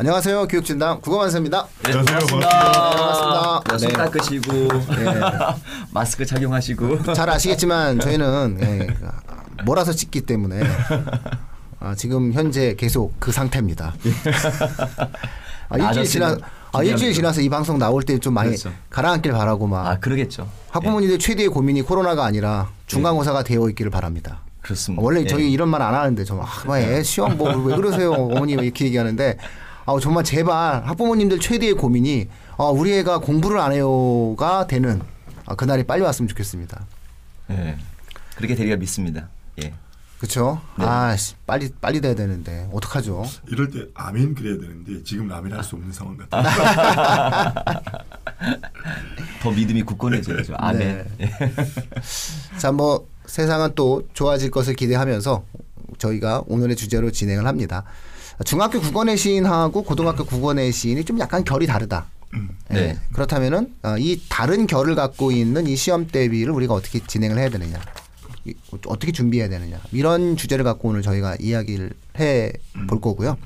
안녕하세요. 교육진담 국어만세입니다. 네, 안녕하세요. 반갑습니다. 네, 손 네. 닦으시고 마스크 착용하시고 잘 아시겠지만 저희는 예, 몰아서 찍기 때문에 아, 지금 현재 계속 그 상태입니다. 아, 일주일 지나 아, 일주일. 지나서 이 방송 나올 때 좀 많이 그렇죠. 가라앉길 바라고 막 아 그러겠죠. 학부모님들 최대의 고민이 코로나가 아니라 중간고사가 되어 있기를 바랍니다. 그렇습니다. 원래 예. 저희 이런 말 안 하는데 좀 아, 왜 시험 뭐왜 그러세요 어머니 이렇게 얘기하는데 아 정말 제발 학부모님들 최대의 고민이 아, 우리 애가 공부를 안 해요가 되는 아, 그날이 빨리 왔으면 좋겠습니다. 예. 그렇게 되리라 믿습니다. 예. 그렇죠? 네. 아 씨, 빨리 빨리 돼야 되는데 어떡하죠? 이럴 때 아멘 그래야 되는데 지금 아멘 할 수 없는 상황 같아요. 더 믿음이 굳건해져야죠. 아멘. 네. 자, 뭐 세상은 또 좋아질 것을 기대하면서 저희가 오늘의 주제로 진행을 합니다. 중학교 국어의 시인하고 고등학교 국어의 시인이 좀 약간 결이 다르다. 예, 네. 그렇다면은 어, 이 다른 결을 갖고 있는 이 시험 대비를 우리가 어떻게 진행을 해야 되느냐, 이, 어떻게 준비해야 되느냐 이런 주제를 갖고 오늘 저희가 이야기를 해 볼 거고요.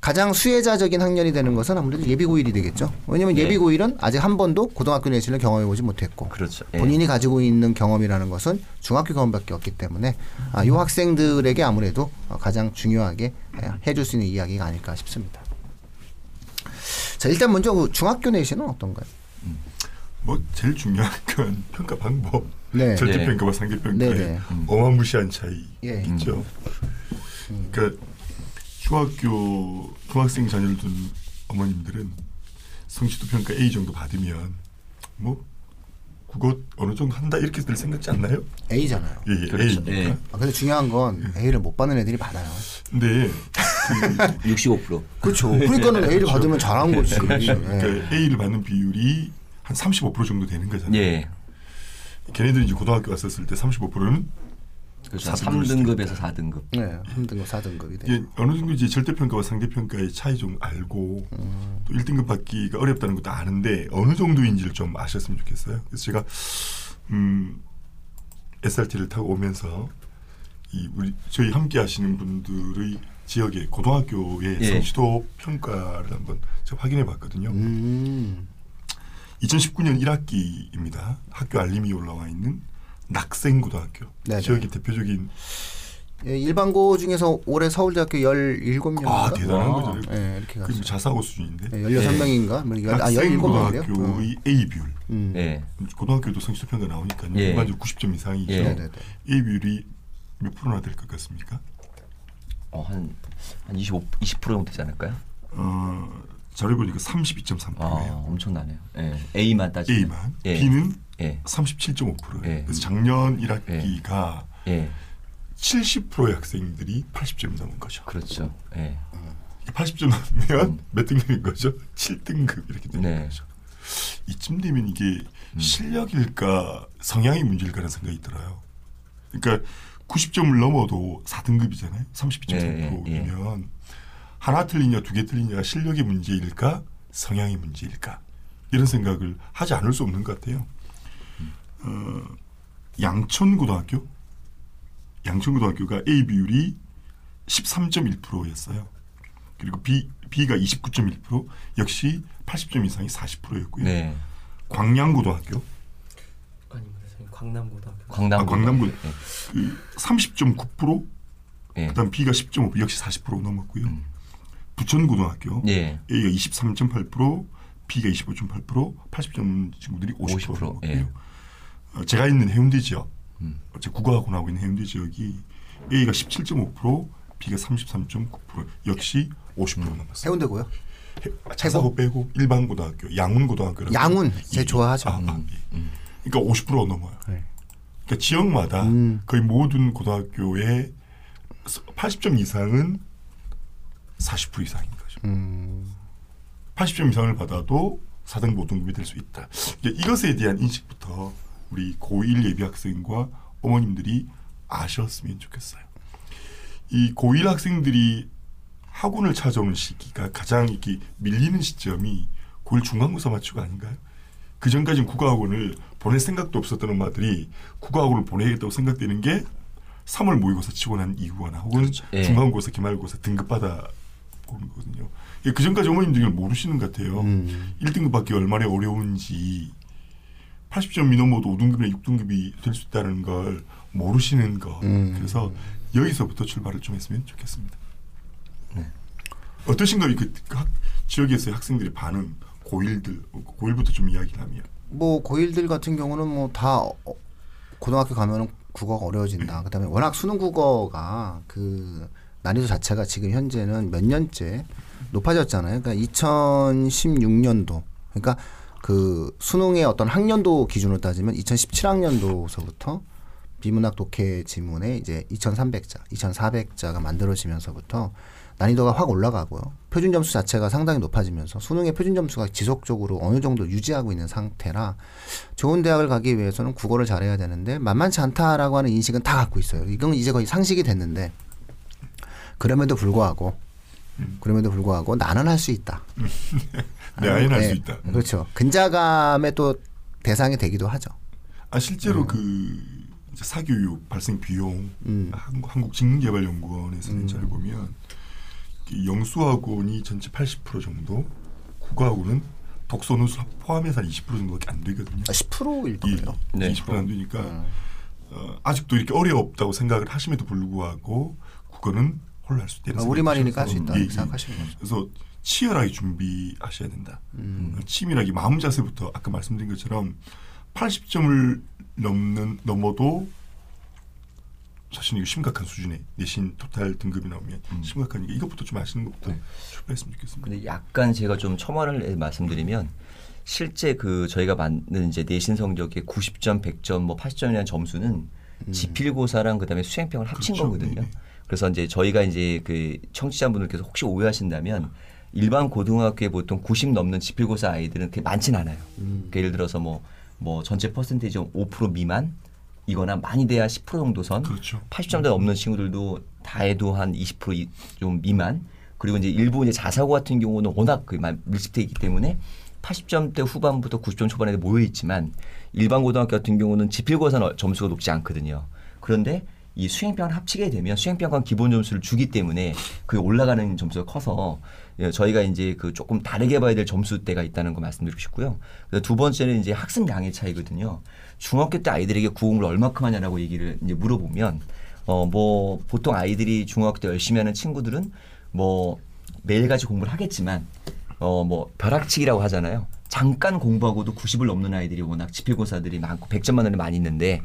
가장 수혜자적인 학년이 되는 것은 아무래도 예비고일이 되겠죠. 왜냐하면 네. 예비고일은 아직 한 번도 고등학교 내신을 경험해 보지 못했고 그렇죠. 예. 본인이 가지고 있는 경험이라는 것은 중학교 경험밖에 없기 때문에 아, 이 학생들에게 아무래도 어, 가장 중요하게 예, 해줄 수 있는 이야기가 아닐까 싶습니다. 자 일단 먼저 그 중학교 내신은 어떤가요? 뭐 제일 중요한 건 평가 방법. 네. 절대 네. 평가와 상대 평가의 네, 네. 어마무시한 차이 예. 있죠. 그러니까 중학교 중학생 자녀를 둔 어머님들은 성취도 평가 A 정도 받으면 뭐 국어 어느 정도 한다 이렇게 들 생각지 않나요? A잖아요. 예, 예 그렇죠. A니까. 예. 아, 근데 중요한 건 A를 못 받는 애들이 많아요. 근데 65%. 그렇죠. 그러니까는 A를 받으면 잘한 거지. 그렇죠. 예. 그러니까 A를 받는 비율이 한 35% 정도 되는 거잖아요. 예. 걔네들이 이제 고등학교 왔었을 때 35%는 그렇죠. 사등급일 수도 3등급에서 있다. 4등급. 네, 3등급, 4등급이 돼. 이게 어느 정도 이제 절대평가와 상대평가의 차이 좀 알고 또 1등급 받기가 어렵다는 것도 아는데 어느 정도인지를 좀 아셨으면 좋겠어요. 그래서 제가 음 SRT를 타고 오면서 이 우리 저희 함께 하시는 분들의 지역의 고등학교의 예. 성취도 평가를 한번 제가 확인해 봤거든요. 음, 2019년 1학기입니다. 학교 알림이 올라와 있는 낙생고등학교 네네. 지역의 대표적인 예, 일반고 중에서 올해 서울대학교 17명인가? 아 대단한 와. 거죠. 네, 이렇게 그 갔어요. 자사고 수준인데 네, 16명인가? 뭐 열, 아, 17명이래요. 낙생고등학교의 A 비율 음. 예. 고등학교도 성취도 평가 나오니까 예. 일반적으로 90점 이상이죠. 예. 네네네. A 비율이 몇 프로나 될 것 같습니까? 어, 한, 한 25, 20% 정도 되지 않을까요? 어, 자료 보니까 32.3%예요. 아, 엄청나네요. 예. A만 따지면. A만 예. B는 예. 37.5%예요. 예. 그래서 작년 1학기가 예. 70%의 학생들이 80점이 넘은 거죠. 그렇죠. 예. 80점 넘으면 몇 등급인 거죠? 7등급 이렇게 되는 네. 거죠. 이쯤 되면 이게 실력일까 성향의 문제일까라는 생각이 들어요. 그러니까 90점을 넘어도 4등급이잖아요. 32.3%이면 하나 틀리냐 두 개 틀리냐가 실력의 문제일까 성향의 문제일까 이런 생각을 하지 않을 수 없는 것 같아요. 어, 양천고등학교 양천고등학교가 A 비율이 13.1%였어요. 그리고 B B가 29.1% 역시 80점 이상이 40%였고요. 네. 광양고등학교 아닙니다. 저희 광남고등학교. 광남. 아, 광남고 예. 그30.9% 예. 그다음 B가 10.5% 역시 40% 넘었고요. 부천고등학교 예. A가 23.8% B가 25.8% 80점 친구들이 50%, 50%, 넘었고요. 예. 어, 제가 있는 해운대 지역 음. 제 국어학원 하고 있는 해운대 지역이 A가 17.5% B가 33.9% 역시 50% 넘었어요. 해운대고요. 자사고 빼고 일반 고등학교 양운 고등학교라고 양운 제 이- 좋아하죠. 아, 아, 예. 그러니까 50% 넘어요. 네. 그러니까 지역마다 음. 거의 모든 고등학교의 80점 이상은 40% 이상인 거죠. 음, 80점 이상을 받아도 4등 5등급이 될 수 있다. 이것에 대한 인식부터 우리 고1 예비 학생과 어머님들이 아셨으면 좋겠어요. 이 고1 학생들이 학원을 찾아오는 시기가 가장 이렇게 밀리는 시점이 고1 중간고사 맞추고 아닌가요? 그 전까지는 국어학원을 보낼 생각도 없었던 엄마들이 국어학원을 보내겠다고 생각되는 게 3월 모의고사 치고 난 이후거나 혹은 그렇죠. 예. 중간고사, 기말고사 등급받아 그런 거거든요. 예, 그 전까지 어머님들이 모르시는 것 같아요. 음. 1등급 받기 얼마나 어려운지 80점이 넘어도 5등급이나 6등급이 될 수 있다는 걸 모르시는 거. 음. 그래서 여기서부터 출발을 좀 했으면 좋겠습니다. 네. 어떠신가요? 그 학, 지역에서의 학생들의 반응, 고1들, 고1부터 좀 이야기를 하면. 뭐 고1들 같은 경우는 뭐 다 고등학교 가면은 국어가 어려워진다. 그다음에 워낙 수능 국어가 그 난이도 자체가 지금 현재는 몇 년째 높아졌잖아요. 그러니까 2016년도 그러니까 그 수능의 어떤 학년도 기준으로 따지면 2017학년도서부터 비문학 독해 지문에 이제 2,300자, 2,400자가 만들어지면서부터 난이도가 확 올라가고요. 표준 점수 자체가 상당히 높아지면서 수능의 표준 점수가 지속적으로 어느 정도 유지하고 있는 상태라 좋은 대학을 가기 위해서는 국어를 잘해야 되는데 만만치 않다라고 하는 인식은 다 갖고 있어요. 이건 이제 거의 상식이 됐는데 그럼에도 불구하고 그럼에도 불구하고 나는 할 수 있다. 내 아이는 할 네, 수 있다. 그렇죠. 근자감의 또 대상이 되기도 하죠. 아 실제로 그 이제 사교육 발생 비용 음. 한국, 한국 직능개발연구원에서는 잘 보면 이 영수학원이 전체 80% 정도, 국어학원은 독서 논술 포함해서 한 20% 정도밖에 안 되거든요. 아, 10%일 이 거예요. 네. 20%안 되니까 어, 아직도 이렇게 어렵다고 생각을 하심에도 불구하고 국어는 홀로 할수 있다. 아, 우리말이니까 할 수 있다 들어서, 생각하시는 거죠. 그래서 치열하게 준비하셔야 된다. 어, 치밀하게 마음 자세부터 아까 말씀드린 것처럼 80점을 넘는 넘어도 사실 이거 심각한 수준의 내신 토탈 등급이 나오면 심각하니까 이것부터 좀 아시는 것부터 출발했으면 좋겠습니다. 근데 약간 제가 좀 첨언을 말씀드리면 실제 그 저희가 만든 이제 내신 성적의 90점, 100점, 뭐 80점이라는 점수는 지필고사랑 그다음에 수행평을 합친 그렇죠. 거거든요. 네네. 그래서 이제 저희가 이제 그 청취자분들께서 혹시 오해하신다면 일반 고등학교에 보통 90 넘는 지필고사 아이들은 그렇게 많진 않아요. 그러니까 예를 들어서 뭐, 뭐 전체 퍼센테이지 5% 미만 이거나 많이 돼야 10% 정도 선 그렇죠. 80점대 넘는 친구들도 다 해도 한 20%좀 미만 그리고 이제 일부 이제 자사고 같은 경우는 워낙 그 만- 밀집돼 있기 때문에 80점대 후반부터 90점 초반에 모여 있지만 일반 고등학교 같은 경우는 지필고사 점수가 높지 않거든요. 그런데 이 수행평을 합치게 되면 수행평가 기본 점수를 주기 때문에 그게 올라가는 점수가 커서 예, 저희가 이제 그 조금 다르게 봐야 될 점수대가 있다는 거 말씀드리고 싶고요. 두 번째는 이제 학습량의 차이거든요. 중학교 때 아이들에게 구공을 얼마큼 하냐라고 얘기를 이제 물어보면 어 뭐 보통 아이들이 중학교 때 열심히 하는 친구들은 뭐 매일같이 공부를 하겠지만 어 뭐 벼락치기라고 하잖아요. 잠깐 공부하고도 90을 넘는 아이들이 워낙 지필고사들이 많고 100점 만원이 많이 있는데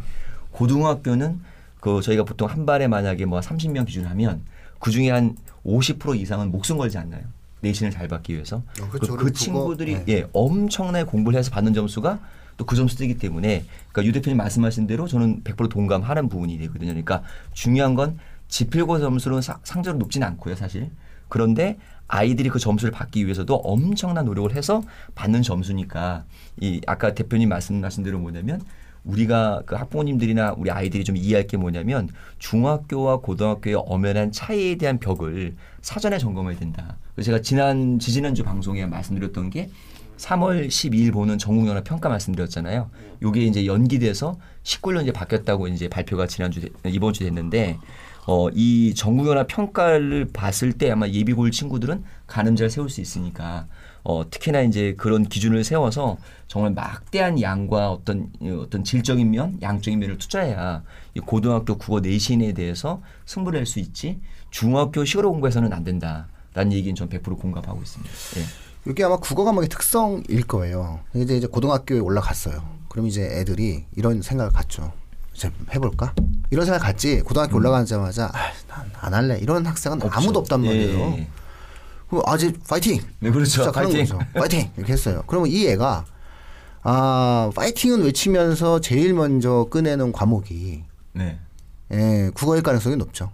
고등학교는 그 저희가 보통 한 발에 만약에 뭐 30명 기준 하면 그 중에 한 50% 이상은 목숨 걸지 않나요? 내신을 잘 받기 위해서. 어, 그. 그 그리고 친구들이 그거, 예, 엄청나게 공부를 해서 받는 점수가 또 그 점수이기 때문에 그러니까 유 대표님 말씀하신 대로 저는 100% 동감하는 부분이 되거든요. 그러니까 중요한 건 지필고 점수는 사- 상대적으로 높지는 않고요, 사실. 그런데 아이들이 그 점수를 받기 위해서도 엄청난 노력을 해서 받는 점수니까 이 아까 대표님 말씀하신 대로 뭐냐면 우리가 그 학부모님들이나 우리 아이들이 좀 이해할 게 뭐냐면 중학교와 고등학교의 엄연한 차이에 대한 벽을 사전에 점검해야 된다. 그래서 제가 지난 지지난주 방송에 말씀드렸던 게 3월 12일 보는 전국연합 평가 말씀드렸잖아요. 요게 이제 연기돼서 19년 이제 바뀌었다고 이제 발표가 지난주 돼- 이번 주 됐는데 어, 이 전국연합 평가를 봤을 때 아마 예비고일 친구들은 가늠자를 세울 수 있으니까 어, 특히나 이제 그런 기준을 세워서 정말 막대한 양과 어떤 어, 어떤 질적인 면, 양적인 면을 투자해야 이 고등학교 국어 내신에 대해서 승부를 할수 있지 중학교 식으로 공부해서는 안 된다라는 얘기는 전 100% 공감하고 있습니다. 예. 이게 아마 국어 과목의 특성일 거예요. 이제 이제 고등학교에 올라갔어요. 그럼 이제 애들이 이런 생각을 갖죠. 해볼까? 이런 생각 갖지. 고등학교 올라가자마자 아, 난안 할래. 이런 학생은 아무도 없단 말이에요. 예, 예. 그럼 아직 파이팅. 네, 그렇죠. 파이팅. 거죠. 파이팅 이렇게 했어요. 그러면 이 애가 아 파이팅은 외치면서 제일 먼저 꺼내는 과목이 네. 예, 국어일 가능성이 높죠.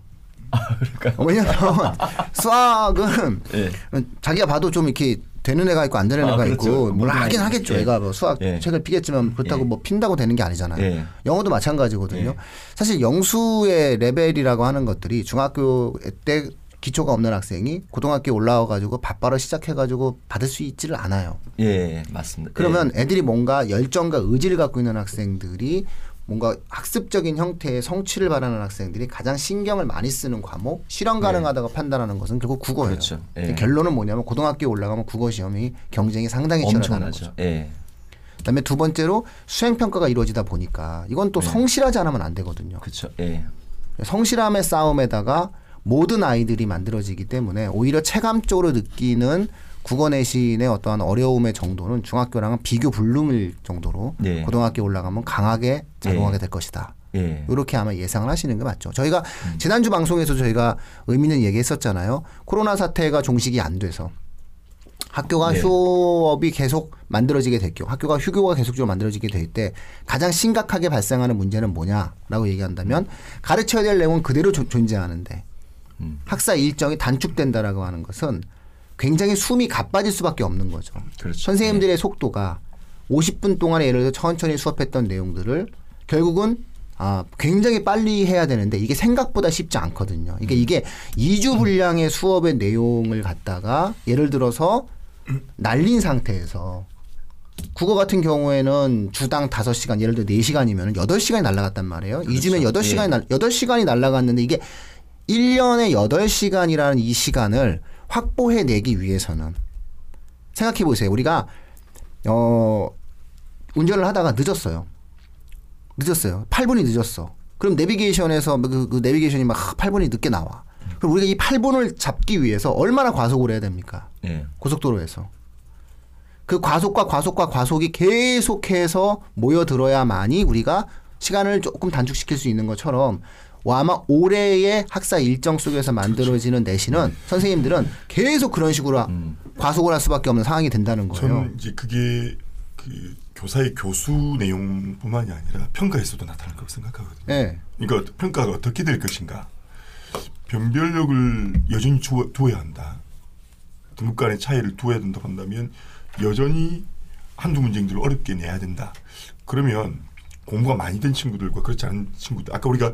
그러니까. 왜냐면 수학은 예. 자기가 봐도 좀 이렇게 되는 애가 있고 안 되는 아, 애가 그렇죠. 있고 뭘 모든 하긴 아이들. 하겠죠. 예. 애가 뭐 수학 예. 책을 피겠지만 그렇다고 예. 뭐 핀다고 되는 게 아니잖아요. 예. 영어도 마찬가지거든요. 예. 사실 영수의 레벨이라고 하는 것들이 중학교 때 기초가 없는 학생이 고등학교에 올라와 가지고 바빠로 시작해 가지고 받을 수 있지를 않아요. 예, 맞습니다. 그러면 애들이 뭔가 열정과 의지를 갖고 있는 학생들이 뭔가 학습적인 형태의 성취를 바라는 학생들이 가장 신경을 많이 쓰는 과목 실현 가능하다고 판단하는 것은 결국 국어예요. 그렇죠. 예. 결론은 뭐냐면 고등학교에 올라가면 국어 시험이 경쟁이 상당히 치열하다는 거죠. 예. 그다음에 두 번째로 수행 평가가 이루어지다 보니까 이건 또 성실하지 않으면 안 되거든요. 그렇죠. 예. 성실함의 싸움에다가 모든 아이들이 만들어지기 때문에 오히려 체감적으로 느끼는 국어 내신의 어떠한 어려움의 정도는 중학교랑은 비교 불능일 정도로 네. 고등학교 올라가면 강하게 작용하게 네. 될 것이다. 예. 이렇게 아마 예상을 하시는 게 맞죠. 저희가 지난주 방송에서 저희가 의미 있는 얘기 했었잖아요. 코로나 사태가 종식이 안 돼서 학교가 네. 수업이 계속 만들어지게 될 경우, 학교가 휴교가 계속적으로 만들어지게 될 때 가장 심각하게 발생하는 문제는 뭐냐라고 얘기한다면 가르쳐야 될 내용은 그대로 존- 존재하는데 음. 학사 일정이 단축된다라고 하는 것은 굉장히 숨이 가빠질 수밖에 없는 거죠. 그렇죠. 선생님들의 속도가 50분 동안에 예를 들어 천천히 수업했던 내용들을 결국은 아, 굉장히 빨리 해야 되는데 이게 생각보다 쉽지 않거든요. 이게 이게 2주 분량의 수업의 내용을 갖다가 예를 들어서 날린 상태에서 국어 같은 경우에는 주당 5시간 예를 들어 4시간이면 8시간이 날라갔단 말이에요. 2주면 8시간이 예. 날 8시간이 날라갔는데 이게 1년에 8시간이라는 이 시간을 확보해 내기 위해서는 생각해 보세요. 우리가 어 운전을 하다가 늦었어요. 늦었어요. 8분이 늦었어. 그럼 내비게이션에서 그, 그 내비게이션이 막 8분이 늦게 나와. 그럼 우리가 이 8분을 잡기 위해서 얼마나 과속을 해야 됩니까? 예. 고속도로에서. 그 과속과 과속과 과속이 계속해서 모여들어야만이 우리가 시간을 조금 단축시킬 수 있는 것처럼 아마 올해의 학사 일정 속에서 만들어지는 내신은 선생님들은 계속 그런 식으로 음. 과속을 할 수밖에 없는 상황이 된다는 거예요. 저는 이제 그게 그 교사의 교수 내용뿐만이 아니라 평가에서도 나타날 거라고 생각하거든요. 예. 그러니까 평가가 어떻게 될 것인가. 변별력을 여전히 주, 두어야 한다. 등급 간의 차이를 두어야 된다고 한다면 여전히 한두 문제들을 어렵게 내야 된다. 그러면 공부가 많이 된 친구들과 그렇지 않은 친구들 아까 우리가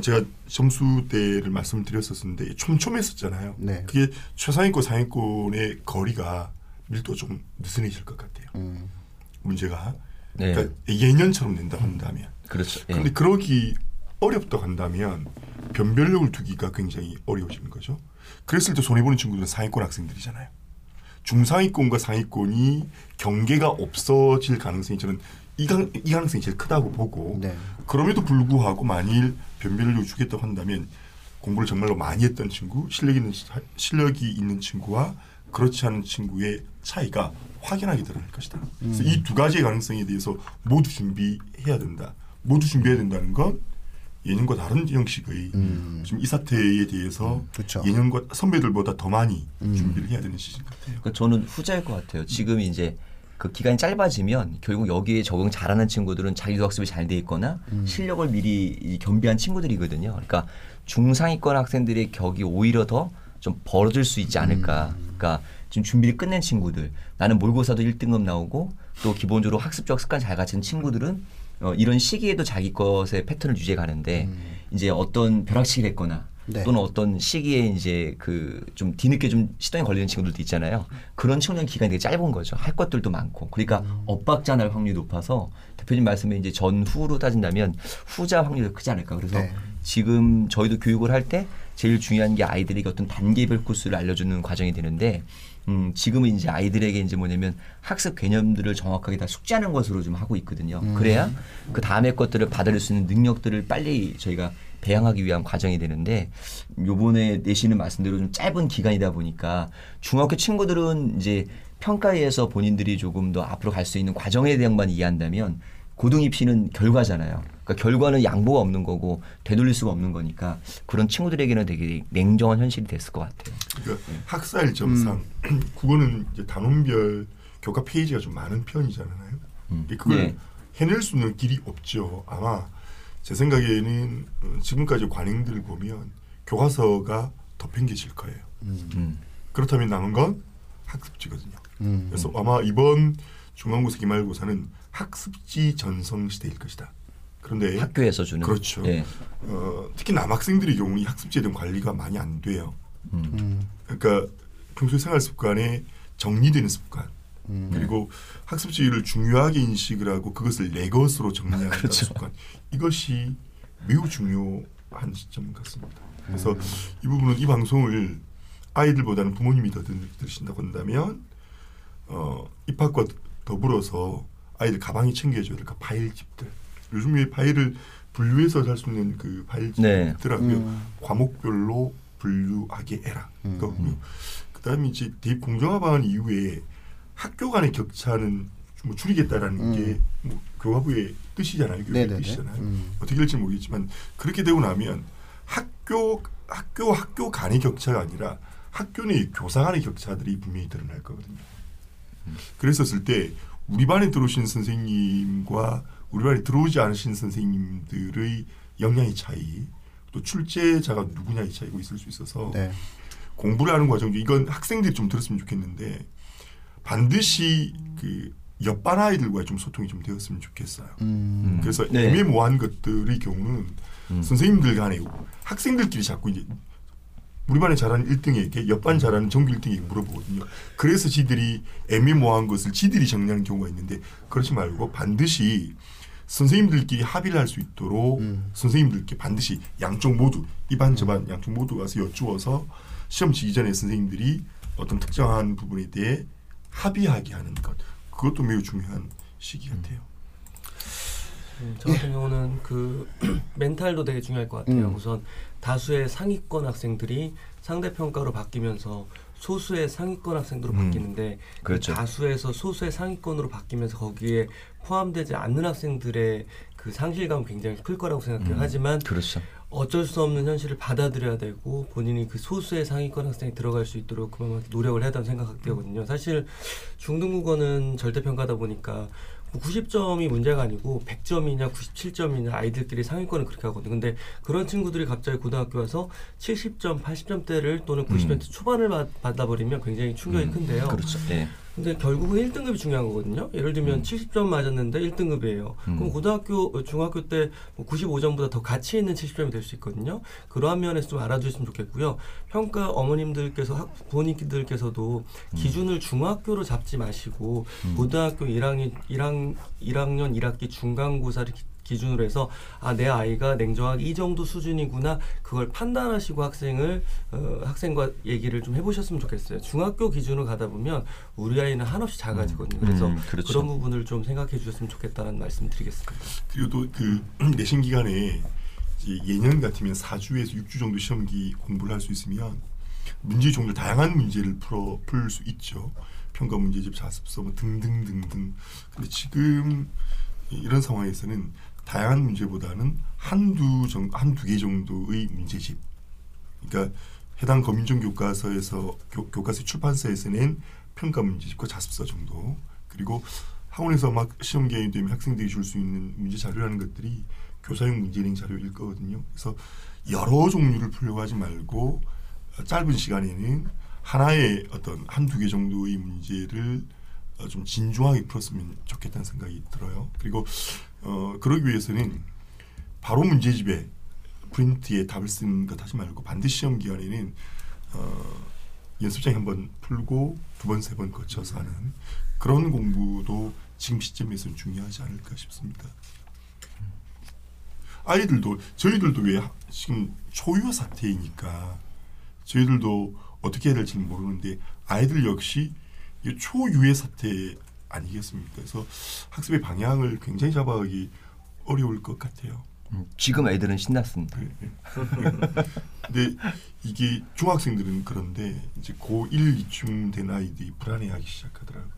제가 점수대를 말씀드렸었는데 촘촘했었잖아요. 네. 그게 최상위권 상위권의 거리가 밀도 좀 느슨해질 것 같아요. 음. 문제가 네. 그러니까 예년처럼 낸다 한다면 그렇죠. 예. 그런데 그러기 어렵다고 한다면 변별력을 두기가 굉장히 어려워지는 거죠. 그랬을 때 손해 보는 친구들은 상위권 학생들이잖아요. 중상위권과 상위권이 경계가 없어질 가능성이 저는 이, 가, 이 가능성이 제일 크다고 보고 네. 그럼에도 불구하고 만일 변별력을 주겠다고 한다면 공부를 정말로 많이 했던 친구, 실력 있는 실력이 있는 친구와 그렇지 않은 친구의 차이가 확연하게 드러날 것이다. 그래서 이두 가지의 가능성에 대해서 모두 준비해야 된다. 모두 준비해야 된다는 건 예년과 다른 형식의 지금 이 사태에 대해서 그렇죠. 예년과 선배들보다 더 많이 준비를 해야 되는 시즌 같아요. 그러니까 저는 후자일 것 같아요. 지금 이제 그 기간이 짧아지면 결국 여기에 적응 잘하는 친구들은 자기도 학습이 잘 돼 있거나 실력을 미리 이 겸비한 친구들이거든요. 그러니까 중상위권 학생들의 격이 오히려 더 좀 벌어질 수 있지 않을까. 그러니까 지금 준비를 끝낸 친구들, 나는 모의고사도 1등급 나오고 또 기본적으로 학습적 습관 잘 갖춘 친구들은 어, 이런 시기에도 자기 것의 패턴을 유지해 가는데 이제 어떤 벼락치기를 했거나 네. 또는 어떤 시기에 이제 그 좀 뒤늦게 좀 시동이 걸리는 친구들도 있잖아요. 그런 청년 기간이 되게 짧은 거죠. 할 것들도 많고. 그러니까 엇박자 날 확률이 높아서 대표님 말씀에 이제 전후로 따진다면 후자 확률이 크지 않을까. 그래서 네. 지금 저희도 교육을 할 때 제일 중요한 게 아이들에게 어떤 단계별 코스를 알려주는 과정이 되는데 음, 지금은 이제 아이들에게 이제 뭐냐면 학습 개념들을 정확하게 다 숙지하는 것으로 좀 하고 있거든요. 그래야 그 다음에 것들을 받아들일 수 있는 능력들을 빨리 저희가 배양하기 위한 과정이 되는데 요번에 내시는 말씀대로 좀 짧은 기간이다 보니까 중학교 친구들은 이제 평가에서 본인들이 조금 더 앞으로 갈 수 있는 과정에 대한만 이해한다면 고등 입시는 결과잖아요. 그러니까 결과는 양보가 없는 거고 되돌릴 수가 없는 거니까 그런 친구들에게는 되게 냉정한 현실이 됐을 것 같아요. 그러니까 학사 일정상 국어는 이제 단원별 교과 페이지가 좀 많은 편이잖아요. 음. 그걸 네. 해낼 수 있는 길이 없죠. 아마 제 생각에는 어, 지금까지 관행들을 보면 교과서가 더 팽개질 거예요. 음. 그렇다면 남은 건 학습지거든요. 음. 그래서 아마 이번 중간고사 기말고사는 학습지 전성 시대일 것이다. 그런데 학교에서 주는 그렇죠. 예. 어, 특히 남학생들의 경우 이 학습지에 대한 관리가 많이 안 돼요. 음. 음. 그러니까 평소 생활 습관에 정리되는 습관 음. 그리고 학습지를 중요하게 인식을 하고 그것을 내 것으로 정리하는 그렇죠. 습관 이것이 매우 중요한 시점 같습니다. 그래서 음. 이 부분은 이 방송을 아이들보다는 부모님이 더 들- 들으신다고 한다면 어, 입학과 더불어서 아이들 가방에 챙겨줘야 될그 파일집들 요즘에 파일을 분류해서 할수 있는 그 파일집이 네. 음. 과목별로 분류하게 해라. 음. 그다음에 이제 대입 공정화 방안 이후에 학교 간의 격차는 좀 줄이겠다라는 음. 게 뭐 교과부의 뜻이잖아요. 교육의 네네네. 뜻이잖아요. 음. 어떻게 될지 모르겠지만 그렇게 되고 나면 학교 학교 학교 간의 격차가 아니라 학교 내 교사 간의 격차들이 분명히 드러날 거거든요. 그랬었을 때 우리 반에 들어오신 선생님과 우리 반에 들어오지 않으신 선생님들의 역량의 차이 또 출제자가 누구냐의 차이가 있을 수 있어서 네. 공부를 하는 과정 중 이건 학생들이 좀 들었으면 좋겠는데 반드시 그 옆반 아이들과 좀 소통이 좀 되었으면 좋겠어요. 음. 그래서 네. 애매모호한 것들의 경우는 음. 선생님들 간에 학생들끼리 자꾸 이제 우리 반에 잘하는 1등에게 옆반 잘하는 정규 1등에게 물어보거든요. 그래서 지들이 애매모호한 것을 지들이 정리하는 경우가 있는데 그렇지 말고 반드시 선생님들끼리 합의를 할 수 있도록 음. 선생님들께 반드시 양쪽 모두 이 반 저반 양쪽 모두 가서 여쭈어서 시험 치기 전에 선생님들이 어떤 특정한 부분에 대해 합의하게 하는 것 그것도 매우 중요한 시기 같아요. 음, 저 같은 경우는 그 멘탈도 되게 중요할 것 같아요. 음. 우선 다수의 상위권 학생들이 상대 평가로 바뀌면서 소수의 상위권 학생으로 음. 바뀌는데 그 그렇죠. 다수에서 소수의 상위권으로 바뀌면서 거기에 포함되지 않는 학생들의 그 상실감은 굉장히 클 거라고 생각해요. 음. 하지만 그렇죠. 어쩔 수 없는 현실을 받아들여야 되고 본인이 그 소수의 상위권 학생이 들어갈 수 있도록 그만큼 노력을 해야 된다고 생각되거든요. 사실 중등국어는 절대평가다 보니까 90점이 문제가 아니고 100점이냐 97점이냐 아이들끼리 상위권을 그렇게 하거든요. 근데 그런 친구들이 갑자기 고등학교 와서 70점, 80점대를 또는 90점 음. 초반을 받- 받아버리면 굉장히 충격이 음, 큰데요. 그렇죠. 예. 근데 결국은 1등급이 중요한 거거든요. 예를 들면 음. 70점 맞았는데 1등급이에요. 음. 그럼 고등학교, 어, 중학교 때 95점보다 더 가치 있는 70점이 될 수 있거든요. 그러한 면에서 좀 알아주셨으면 좋겠고요. 평가 어머님들께서 학 부모님들께서도 기준을 중학교로 잡지 마시고 음. 고등학교 1학년 1학, 1학년 1학기 중간고사를 기- 기준으로 해서 아 내 아이가 냉정하게 이 정도 수준이구나 그걸 판단하시고 학생을 어, 학생과 얘기를 좀 해보셨으면 좋겠어요. 중학교 기준으로 가다 보면 우리 아이는 한없이 작아지거든요. 그래서 음, 그렇죠. 그런 부분을 좀 생각해 주셨으면 좋겠다는 말씀드리겠습니다. 그리고 또 그 내신 기간에 이제 예년 같으면 4주에서 6주 정도 시험기 공부를 할 수 있으면 문제 종류 다양한 문제를 풀어 풀 수 있죠. 평가 문제집, 자습서 뭐 등등등등. 근데 지금 이런 상황에서는 다양한 문제보다는 한두 정 한두 개 정도의 문제집. 그러니까 해당 검인정 교과서에서 교, 교과서 출판사에서 낸 평가 문제집과 자습서 정도 그리고 학원에서 막 시험 기간이 되면 학생들이 줄 수 있는 문제 자료라는 것들이 교사용 문제행 자료일 거거든요. 그래서 여러 종류를 풀려고 하지 말고 어, 짧은 시간에는 하나의 어떤 한두 개 정도의 문제를 어, 좀 진중하게 풀었으면 좋겠다는 생각이 들어요. 그리고 어, 그러기 위해서는 바로 문제집에 프린트에 답을 쓰는 것 하지 말고 반드시 시험 기간에는 어, 연습장에 한번 풀고 두 번 세 번 거쳐서 하는 그런 공부도 지금 시점에서는 중요하지 않을까 싶습니다. 아이들도 저희들도 왜 하- 지금 초유어 사태이니까 저희들도 어떻게 해야 될지 는 모르는데 아이들 역시 이 초유의 사태 아니겠습니까? 그래서 학습의 방향을 굉장히 잡아가기 어려울 것 같아요. 음, 지금 애들은 신났습니다. 네, 네. 근데 이게 중학생들은 그런데 이제 고1 이쯤 된 아이들이 불안해하기 시작하더라고요.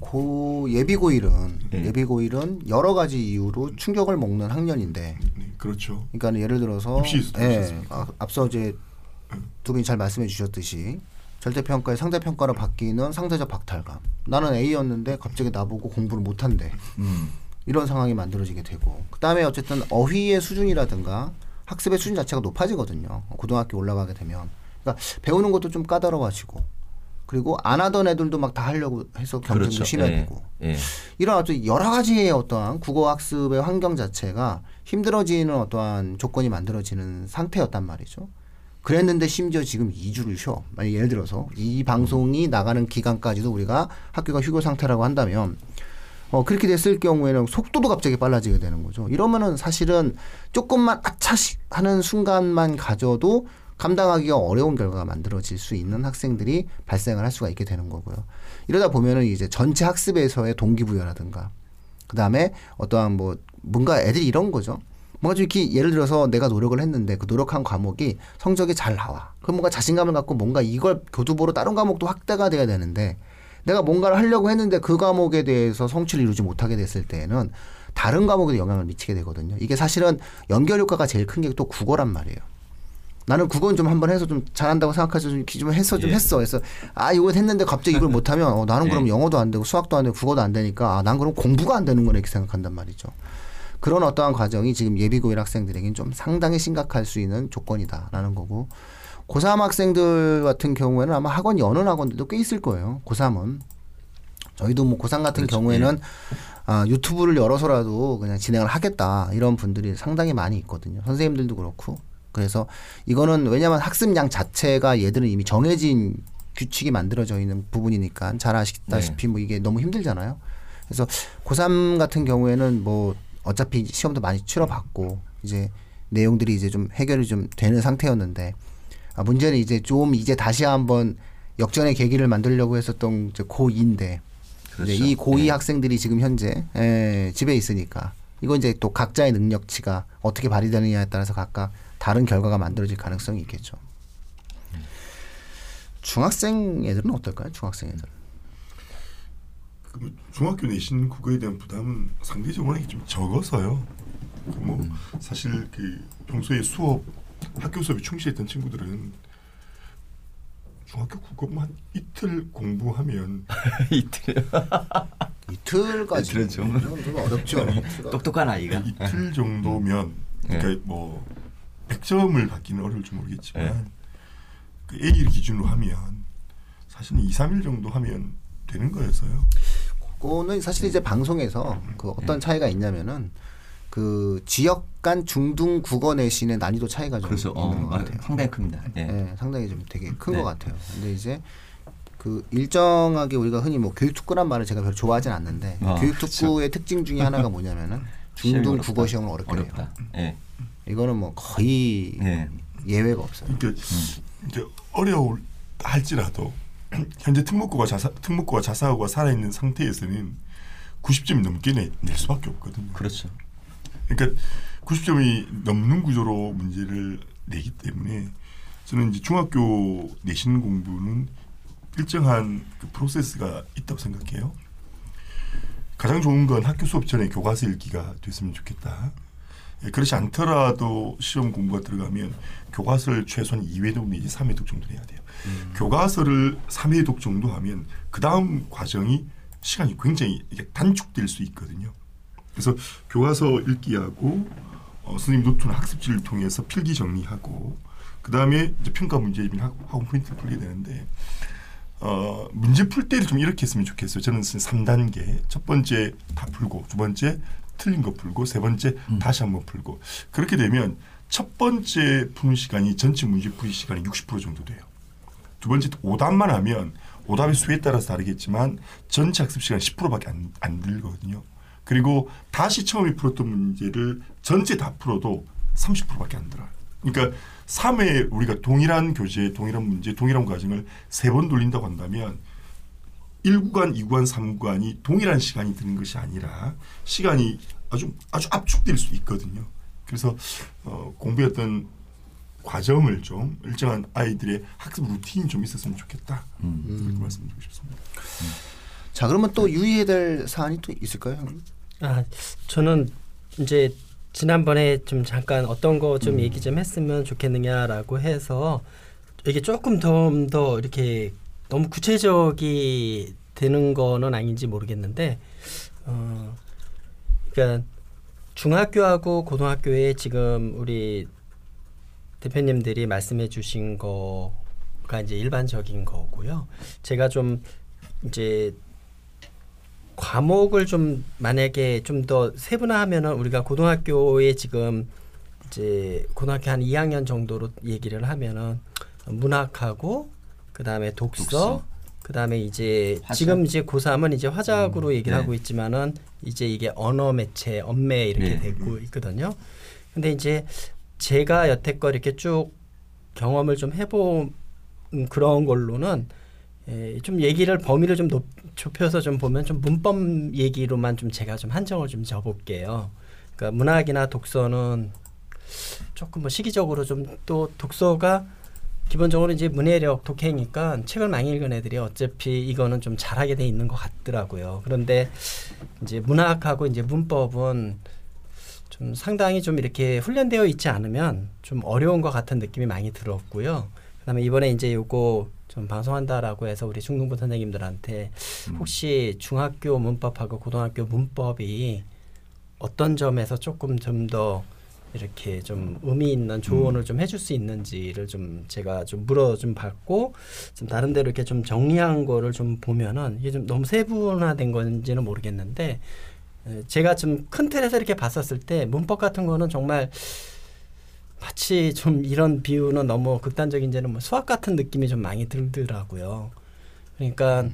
고 예비 고일은 네. 예비 고일은 여러 가지 이유로 충격을 먹는 학년인데 네, 그렇죠. 그러니까 예를 들어서 예? 아, 앞서 이제 두 분이 잘 말씀해 주셨듯이 절대 평가에 상대 평가로 바뀌는 상대적 박탈감. 나는 A였는데 갑자기 나보고 공부를 못 한대. 음. 이런 상황이 만들어지게 되고 그다음에 어쨌든 어휘의 수준이라든가 학습의 수준 자체가 높아지거든요. 고등학교 올라가게 되면 그러니까 배우는 것도 좀 까다로워지고 그리고 안 하던 애들도 막 다 하려고 해서 경쟁도 그렇죠. 심해지고 예. 예. 이런 어떤 여러 가지의 어떠한 국어 학습의 환경 자체가 힘들어지는 어떠한 조건이 만들어지는 상태였단 말이죠. 그랬는데 심지어 지금 2주를 쉬어. 만약 예를 들어서 이 방송이 나가는 기간까지도 우리가 학교가 휴교 상태라고 한다면 어, 그렇게 됐을 경우에는 속도도 갑자기 빨라지게 되는 거죠. 이러면은 사실은 조금만 아차 하는 순간만 가져도 감당하기가 어려운 결과가 만들어질 수 있는 학생들이 발생을 할 수가 있게 되는 거고요. 이러다 보면은 이제 전체 학습에서의 동기부여라든가 그 다음에 어떠한 뭐 뭔가 애들이 이런 거죠. 뭔가 좀 이렇게 예를 들어서 내가 노력을 했는데 그 노력한 과목이 성적이 잘 나와. 그럼 뭔가 자신감을 갖고 뭔가 이걸 교두보로 다른 과목도 확대가 돼야 되는데 내가 뭔가를 하려고 했는데 그 과목에 대해서 성취를 이루지 못하게 됐을 때에는 다른 과목에도 영향을 미치게 되거든요. 이게 사실은 연결 효과가 제일 큰 게 또 국어란 말이에요. 나는 국어는 좀 한번 해서 좀 잘한다고 생각해서 좀, 좀 했어 좀 예. 했어. 그래서 아 이거 했는데 갑자기 이걸 못하면 어, 나는 그럼 예. 영어도 안 되고 수학도 안 되고 국어도 안 되니까 아, 난 그럼 공부가 안 되는 거네 이렇게 생각한단 말이죠. 그런 어떠한 과정이 지금 예비고일 학생들에게는 좀 상당히 심각할 수 있는 조건이다라는 거고 고3 학생들 같은 경우에는 아마 학원이 여는 학원들도 꽤 있을 거예요. 고3은. 저희도 뭐 고3 같은 그렇죠. 경우에는 예. 아, 유튜브를 열어서라도 그냥 진행을 하겠다 이런 분들이 상당히 많이 있거든요. 선생님들도 그렇고. 그래서 이거는 왜냐하면 학습량 자체가 얘들은 이미 정해진 규칙이 만들어져 있는 부분이니까 잘 아시다시피 네. 뭐 이게 너무 힘들잖아요. 그래서 고3 같은 경우에는 뭐 어차피 시험도 많이 치러봤고 이제 내용들이 이제 좀 해결이 좀 되는 상태였는데 아, 문제는 이제 좀 이제 다시 한번 역전의 계기를 만들려고 했었던 이제 고2인데 그렇죠. 이 고2 네. 학생들이 지금 현재 에, 집에 있으니까 이건 이제 또 각자의 능력치가 어떻게 발휘되느냐에 따라서 각각 다른 결과가 만들어질 가능성이 있겠죠. 중학생 애들은 어떨까요? 중학생 애들. 그 중학교 내신 국어에 대한 부담은 상대적으로 좀 적어서요. 그뭐 음. 사실 그 평소에 수업 학교 수업에 충실했던 친구들은 중학교 국어만 이틀 공부하면 이틀 이틀까지 이틀은 좀, 좀 어렵죠. 똑똑한 아이가 이틀 정도면 네. 그러니까 뭐 100점을 받기는 어려울지 모르겠지만 네. 그 A를 기준으로 하면 사실은 2, 3일 정도 하면 되는 거였어요. 그거는 사실 이제 방송에서 그 어떤 네. 차이가 있냐면은 그 지역 간 중등 국어 내신의 난이도 차이가 좀 그래서, 있는 어, 것 같아요. 상당히 큽니다. 네. 네 상당히 좀 되게 큰것 네. 같아요. 근데 이제 그 일정하게 우리가 흔히 뭐 교육특구란 말을 제가 별로 좋아하진 않는데 어, 교육특구의 그렇죠. 특징 중에 하나가 뭐냐면은 중등 국어 시험을 어렵게 어렵다. 해요. 네. 이거는 뭐 거의 네. 예외가 없어요. 그러니까 음. 이제 어려울 할지라도 현재 특목고가 자사 특목고가 자사고가 살아 있는 상태에서는 90점이 넘게 내, 낼 수밖에 없거든요. 그렇죠. 그러니까 90점이 넘는 구조로 문제를 내기 때문에 저는 이제 중학교 내신 공부는 일정한 그 프로세스가 있다고 생각해요. 가장 좋은 건 학교 수업 전에 교과서 읽기가 됐으면 좋겠다. 예, 그렇지 않더라도 시험 공부가 들어가면 교과서를 최소한 2회독 내지 3회독 정도 해야 돼요. 음. 교과서를 3회독 정도 하면 그 다음 과정이 시간이 굉장히 단축될 수 있거든요. 그래서 교과서 읽기하고 어, 선생님 노트나 학습지를 통해서 필기 정리하고 그 다음에 이제 평가 문제 및 학원 포인트를 풀게 되는데 어, 문제 풀 때를 좀 이렇게 했으면 좋겠어요. 저는 3단계. 첫 번째 다 풀고, 두 번째 틀린 거 풀고, 세 번째 음. 다시 한번 풀고. 그렇게 되면 첫 번째 푸는 시간이 전체 문제 풀이 시간이 60% 정도 돼요. 두 번째 오답만 하면 오답의 수에 따라서 다르겠지만 전체 학습 시간 10%밖에 안, 안 들거든요. 그리고 다시 처음에 풀었던 문제를 전체 다 풀어도 30%밖에 안 들어요. 그러니까 3회 우리가 동일한 교재, 동일한 문제, 동일한 과정을 세 번 돌린다고 한다면 1구간, 2구간, 3구간이 동일한 시간이 드는 것이 아니라 시간이 아주 아주 압축될 수 있거든요. 그래서 어, 공부했던 과정을 좀 일정한 아이들의 학습 루틴이 좀 있었으면 좋겠다. 음. 그렇게 말씀드리고 싶습니다. 음. 자 그러면 또 유의해야 될 사안이 또 있을까요? 아 저는 이제 지난번에 좀 잠깐 어떤 거좀 음. 얘기 좀 했으면 좋겠느냐라고 해서 이게 조금 더, 더 이렇게 너무 구체적이 되는 거는 아닌지 모르겠는데 어 그러니까 중학교하고 고등학교에 지금 우리 대표님들이 말씀해 주신 거가 이제 일반적인 거고요. 제가 좀 이제 과목을 좀 만약에 좀 더 세분화하면은 우리가 고등학교에 지금 이제 고등학교 한 2학년 정도로 얘기를 하면은 문학하고 그 다음에 독서, 독서. 그 다음에 이제 화작. 지금 이제 고3은 이제 화작으로 얘기를 네. 하고 있지만은 이제 이게 언어 매체, 언매 이렇게 네. 되고 있거든요. 근데 이제 제가 여태껏 이렇게 쭉 경험을 좀 해본 그런 걸로는 에, 좀 얘기를 범위를 좀 높, 좁혀서 좀 보면 좀 문법 얘기로만 좀 제가 좀 한정을 좀 줘볼게요. 그러니까 문학이나 독서는 조금 뭐 시기적으로 좀 또 독서가 기본적으로 이제 문해력 독해니까 책을 많이 읽은 애들이 어차피 이거는 좀 잘하게 돼 있는 것 같더라고요. 그런데 이제 문학하고 이제 문법은 좀 상당히 좀 이렇게 훈련되어 있지 않으면 좀 어려운 것 같은 느낌이 많이 들었고요. 그다음에 이번에 이제 요거 좀 방송한다라고 해서 우리 중등부 선생님들한테 혹시 중학교 문법하고 고등학교 문법이 어떤 점에서 조금 좀더 이렇게 좀 의미 있는 조언을 좀 해줄 수 있는지를 좀 제가 좀 물어 좀 받고 좀 다른 데로 이렇게 좀 정리한 거를 좀 보면은 이게 좀 너무 세분화된 건지는 모르겠는데 에, 제가 좀 큰 틀에서 이렇게 봤었을 때 문법 같은 거는 정말 마치 좀 이런 비유는 너무 극단적인지는 뭐 수학 같은 느낌이 좀 많이 들더라고요. 그러니까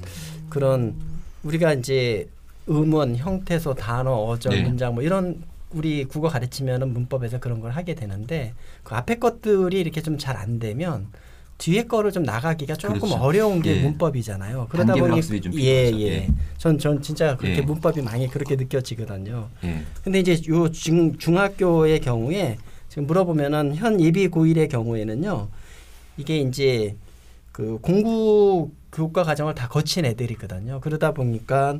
그런 우리가 이제 음원, 형태소, 단어, 어정, 네. 문장 뭐 이런 우리 국어 가르치면은 문법에서 그런 걸 하게 되는데 그 앞에 것들이 이렇게 좀 잘 안 되면 뒤에 거를 좀 나가기가 조금 그렇죠. 어려운 게 예. 문법이잖아요. 그러다 보니 좀 예, 필요하죠. 예. 예. 전, 전 진짜 그렇게 예. 문법이 많이 그렇게 느껴지거든요. 예. 근데 이제 요 중, 중학교의 경우에 지금 물어보면은 현 예비 고1의 경우에는요. 이게 이제 그 공부 교과 과정을 다 거친 애들이거든요. 그러다 보니까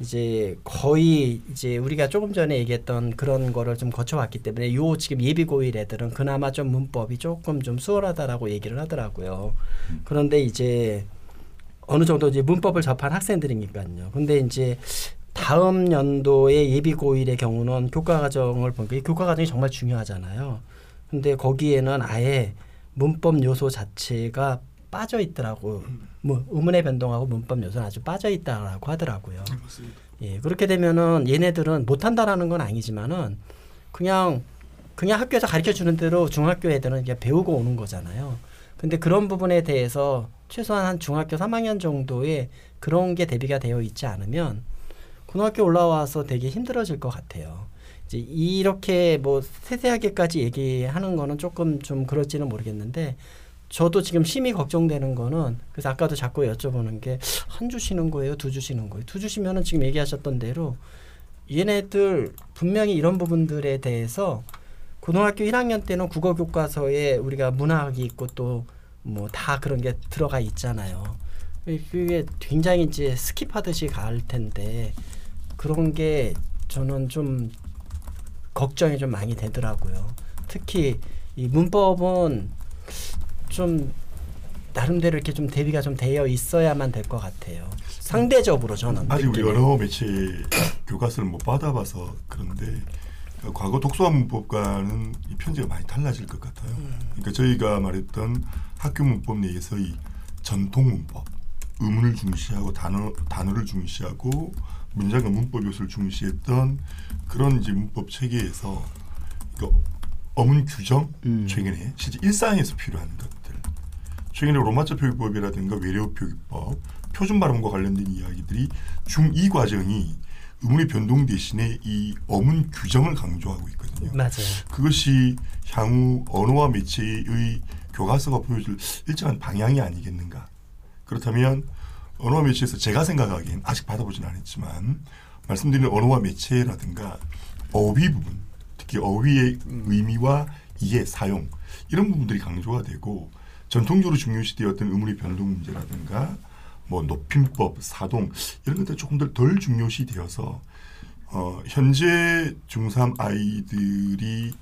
이제 거의 이제 우리가 조금 전에 얘기했던 그런 거를 좀 거쳐왔기 때문에 요 지금 예비 고1 애들은 그나마 좀 문법이 조금 좀 수월하다라고 얘기를 하더라고요. 그런데 이제 어느 정도 이제 문법을 접한 학생들이니까요. 근데 이제 다음 연도의 예비 고1의 경우는 교과 과정을 보니까 이 교과 과정이 정말 중요하잖아요. 근데 거기에는 아예 문법 요소 자체가 빠져 있더라고. 뭐 의문의 변동하고 문법 요소는 아주 빠져 있다라고 하더라고요. 예, 그렇게 되면은 얘네들은 못 한다라는 건 아니지만은 그냥 그냥 학교에서 가르쳐 주는 대로 중학교 애들은 그냥 배우고 오는 거잖아요. 근데 그런 부분에 대해서 최소한 한 중학교 3학년 정도의 그런 게 대비가 되어 있지 않으면 고등학교 올라와서 되게 힘들어질 것 같아요. 이제 이렇게 뭐 세세하게까지 얘기하는 거는 조금 좀 그럴지는 모르겠는데 저도 지금 심히 걱정되는 거는 그래서 아까도 자꾸 여쭤보는 게 한 주 쉬는 거예요, 두 주 쉬는 거예요. 두 주 쉬면은 지금 얘기하셨던 대로 얘네들 분명히 이런 부분들에 대해서 고등학교 1학년 때는 국어 교과서에 우리가 문학이 있고 또 뭐 다 그런 게 들어가 있잖아요. 그게 굉장히 이제 skip하듯이 갈 텐데 그런 게 저는 좀 걱정이 좀 많이 되더라고요. 특히 이 문법은 좀 나름대로 이렇게 좀 대비가 좀 되어 있어야만 될 것 같아요. 상대적으로 저는 아직 우리 느낌에. 언어 매체 교과서를 못 받아봐서 그런데 그 과거 독서와 문법과는 이 편제가 많이 달라질 것 같아요. 그러니까 저희가 말했던 학교 문법 내에서의 전통 문법, 의문을 중시하고 단어 단어를 중시하고 문장과 문법 요소를 중시했던 그런 이제 문법 체계에서 그 어문 규정 음. 최근에 실제 일상에서 필요한 것들 최근에 로마자 표기법이라든가 외래어 표기법 표준 발음과 관련된 이야기들이 중2 과정이 의문의 변동 대신에 이 어문 규정을 강조하고 있거든요. 맞아요. 그것이 향후 언어와 매체의 교과서가 보여줄 일정한 방향이 아니겠는가. 그렇다면 언어와 매체에서 제가 생각하기엔 아직 받아보진 않았지만 말씀드린 언어와 매체라든가 어휘 부분, 특히 어휘의 의미와 이해, 사용 이런 부분들이 강조가 되고 전통적으로 중요시되었던 의문의 변동 문제라든가 뭐 높임법, 사동 이런 것들 조금 더덜 중요시 되어서 어, 현재 중3 아이들이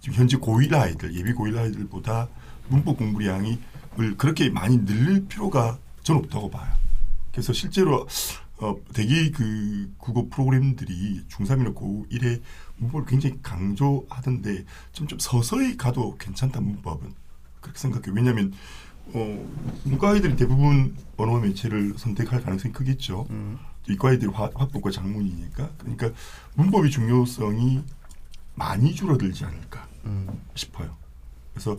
지금 현재 고1 아이들, 예비 고1 아이들보다 문법 공부량이 을 그렇게 많이 늘릴 필요가 저는 없다고 봐요. 그래서 실제로 어, 되게 그 국어 프로그램들이 중3이나 고1에 문법을 굉장히 강조하던데 좀, 좀 서서히 가도 괜찮다 문법은 그렇게 생각해요. 왜냐하면 어, 문과 아이들이 대부분 언어 매체를 선택할 가능성이 크겠죠. 이과 아이들이 화, 화법과 작문이니까 그러니까 문법의 중요성이 많이 줄어들지 않을까 음. 싶어요. 그래서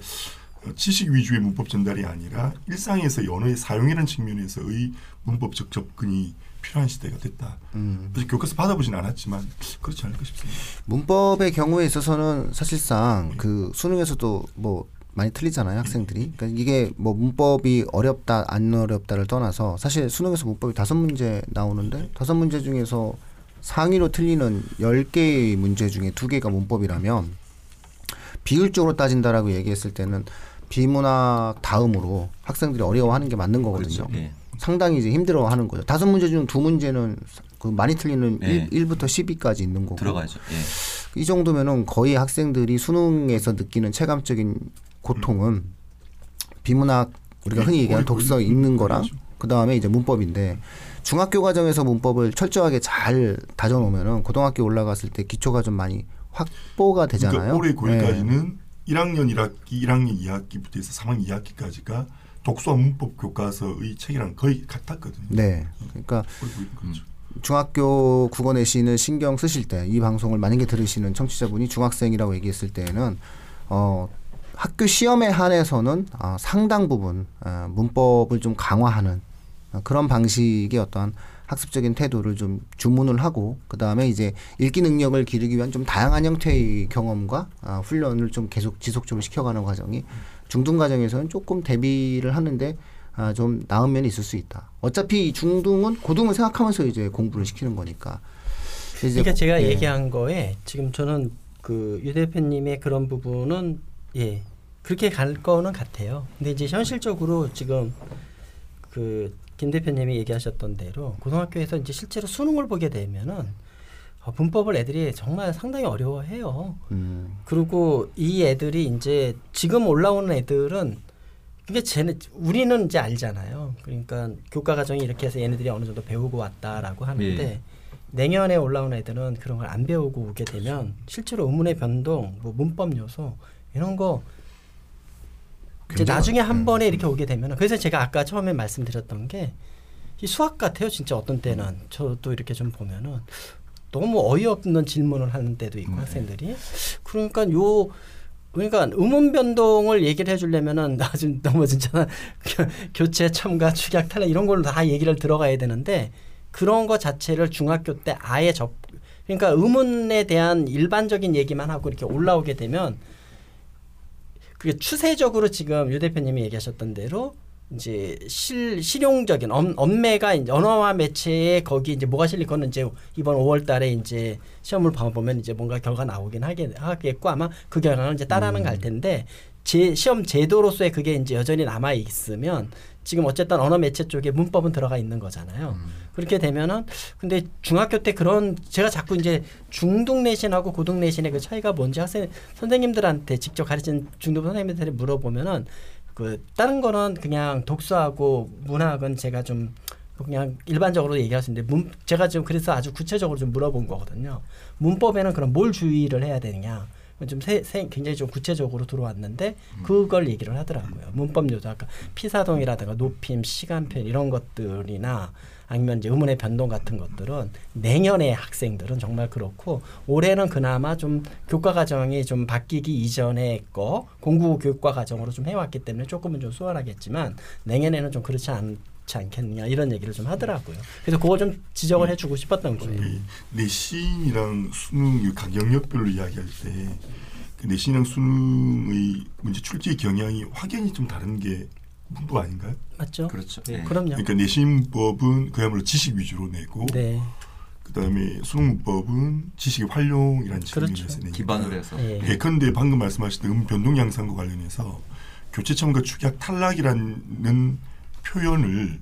지식 위주의 문법 전달이 아니라 일상에서 언어의 사용이라는 측면에서의 문법적 접근이 필요한 시대가 됐다. 음. 교과서 받아보진 않았지만 그렇지 않을까 싶습니다. 문법의 경우에 있어서는 사실상 그 수능에서도 뭐 많이 틀리잖아요 학생들이. 그러니까 이게 뭐 문법이 어렵다 안 어렵다를 떠나서 사실 수능에서 문법이 다섯 문제 나오는데 다섯 문제 중에서 상위로 틀리는 열개의 문제 중에 두개가 문법이라면 비율적으로 따진다라고 얘기했을 때는 비문학 다음으로 학생들이 어려워하는 게 맞는 거거든요. 그렇죠. 예. 상당히 이제 힘들어하는 거죠. 다섯 문제 중 두 문제는 그 많이 틀리는 네. 일 1부터 10위까지 있는 거고. 들어가죠. 예. 이 정도면은 거의 학생들이 수능에서 느끼는 체감적인 고통은 비문학 우리가 흔히 얘기하는 독서 읽는 거랑. 그 다음에 이제 문법인데 중학교 과정에서 문법을 철저하게 잘 다져놓으면은 고등학교 올라갔을 때 기초가 좀 많이 확보가 되잖아요. 그러니까 올해 네. 고일까지는 1학년 1학기, 1학년 2학기부터 해서 3학년 2학기까지가 독서와 문법 교과서의 책이랑 거의 같았거든요. 네. 그러니까 올해 고일은 그렇죠. 중학교 국어 내시는 신경 쓰실 때 이 방송을 만약에 들으시는 청취자분이 중학생이라고 얘기했을 때는 어 학교 시험에 한해서는 어, 상당 부분 어, 문법을 좀 강화하는 어, 그런 방식의 어떠한 학습적인 태도를 좀 주문을 하고 그 다음에 이제 읽기 능력을 기르기 위한 좀 다양한 형태의 경험과 아, 훈련을 좀 계속 지속적으로 시켜가는 과정이 중등 과정에서는 조금 대비를 하는데 아, 좀 나은 면이 있을 수 있다. 어차피 중등은 고등을 생각하면서 이제 공부를 시키는 거니까. 그러니까 제가 예. 얘기한 거에 지금 저는 그 유 대표님의 그런 부분은 예 그렇게 갈 거는 같아요. 근데 이제 현실적으로 지금 그 김 대표님이 얘기하셨던 대로 고등학교에서 이제 실제로 수능을 보게 되면은 어, 문법을 애들이 정말 상당히 어려워해요. 음, 그리고 이 애들이 이제 지금 올라오는 애들은 그게 쟤네 우리는 이제 알잖아요. 그러니까 교과 과정이 이렇게 해서 얘네들이 어느 정도 배우고 왔다라고 하는데 예. 내년에 올라오는 애들은 그런 걸 안 배우고 오게 되면 실제로 의문의 변동, 뭐 문법 요소 이런 거 이제 나중에 많- 한 네. 번에 이렇게 오게 되면 그래서 제가 아까 처음에 말씀드렸던 게 이 수학 같아요. 진짜 어떤 때는 저도 이렇게 좀 보면은 너무 어이없는 질문을 하는 때도 있고 학생들이 그러니까 요 그러니까 의문 변동을 얘기를 해주려면은 나 지금 너무 진짜 교체 첨가 축약 탈락 이런 걸로 다 얘기를 들어가야 되는데 그런 거 자체를 중학교 때 아예 접 그러니까 의문에 대한 일반적인 얘기만 하고 이렇게 올라오게 되면 그게 추세적으로 지금 유 대표님이 얘기하셨던 대로 이제 실 실용적인 엄, 엄매가 이제 언어와 매체에 거기 이제 뭐가 실릴 거는 이제 이번 5월달에 이제 시험을 봐보면 이제 뭔가 결과 나오긴 하겠, 하겠고 아마 그 결과는 이제 따라는 갈 텐데 제 시험 제도로서의 그게 이제 여전히 남아 있으면 지금 어쨌든 언어 매체 쪽에 문법은 들어가 있는 거잖아요. 그렇게 되면은 근데 중학교 때 그런 제가 자꾸 이제 중등 내신하고 고등 내신의 그 차이가 뭔지 학생 선생님들한테 직접 가르치는 중등 선생님들한테 물어보면은 그 다른 거는 그냥 독서하고 문학은 제가 좀 그냥 일반적으로 얘기할 수 있는데 문, 제가 지금 그래서 아주 구체적으로 좀 물어본 거거든요. 문법에는 그럼 뭘 주의를 해야 되느냐? 좀 세, 세, 굉장히 좀 구체적으로 들어왔는데 그걸 얘기를 하더라고요. 문법 요소 아까 피사동이라든가 높임, 시간표 이런 것들이나 아니면 이제 의문의 변동 같은 것들은 내년의 학생들은 정말 그렇고 올해는 그나마 좀 교과 과정이 좀 바뀌기 이전의 거 공부 교과 과정으로 좀 해왔기 때문에 조금은 좀 수월하겠지만 내년에는 좀 그렇지 않 지 않겠느냐 이런 얘기를 좀 하더라고요. 그래서 그거 좀 지적을 해주고 싶었던 거예요. 이 내신이랑 수능 각 영역별로 이야기할 때 그 내신이랑 수능의 문제 출제 경향이 확연히 좀 다른 게 문법 아닌가요? 맞죠? 그렇죠. 네, 예. 그럼요. 그러니까 내신법은 그야말로 지식 위주로 내고 네. 그다음에 수능문법은 지식의 활용이라는 그렇죠. 측면에서 내니까 기반으로 해서. 예. 예컨대 방금 말씀하신 음 변동 양상과 관련해서 교체청과 축약 탈락이라는 표현을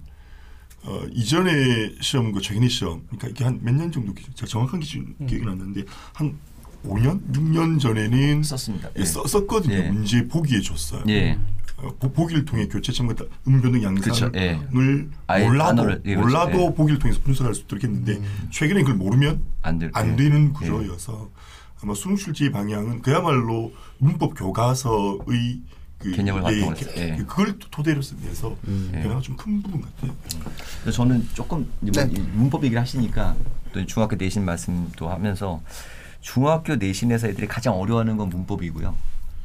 어, 이전에 시험과 최근의 시험 그러니까 이게 한 몇 년 정도 기준 제가 정확한 기준 음. 기억이 안 나는데 한 5년 6년 전에는 썼습니다. 예, 써, 썼거든요 예. 문제 보기에 줬어요 예. 어, 보, 보기를 통해 교체청과 다- 음 변동 그렇죠. 양상을 예. 몰라도 예, 그렇죠. 몰라도 예. 보기를 통해서 분석할 수 있도록 했는데 음. 최근에 그걸 모르면 안 될. 안 예. 되는 구조여서 아마 수능 출제 방향은 그야말로 문법 교과서의 그 개념을 바탕으로 해서, 예. 그걸 토대로 내서 음. 변화가 좀 큰 부분 같아요. 그래서 저는 조금 이제 뭐 네. 이 문법 얘기를 하시니까 또 중학교 내신 말씀도 하면서 중학교 내신에서 애들이 가장 어려워하는 건 문법이고요.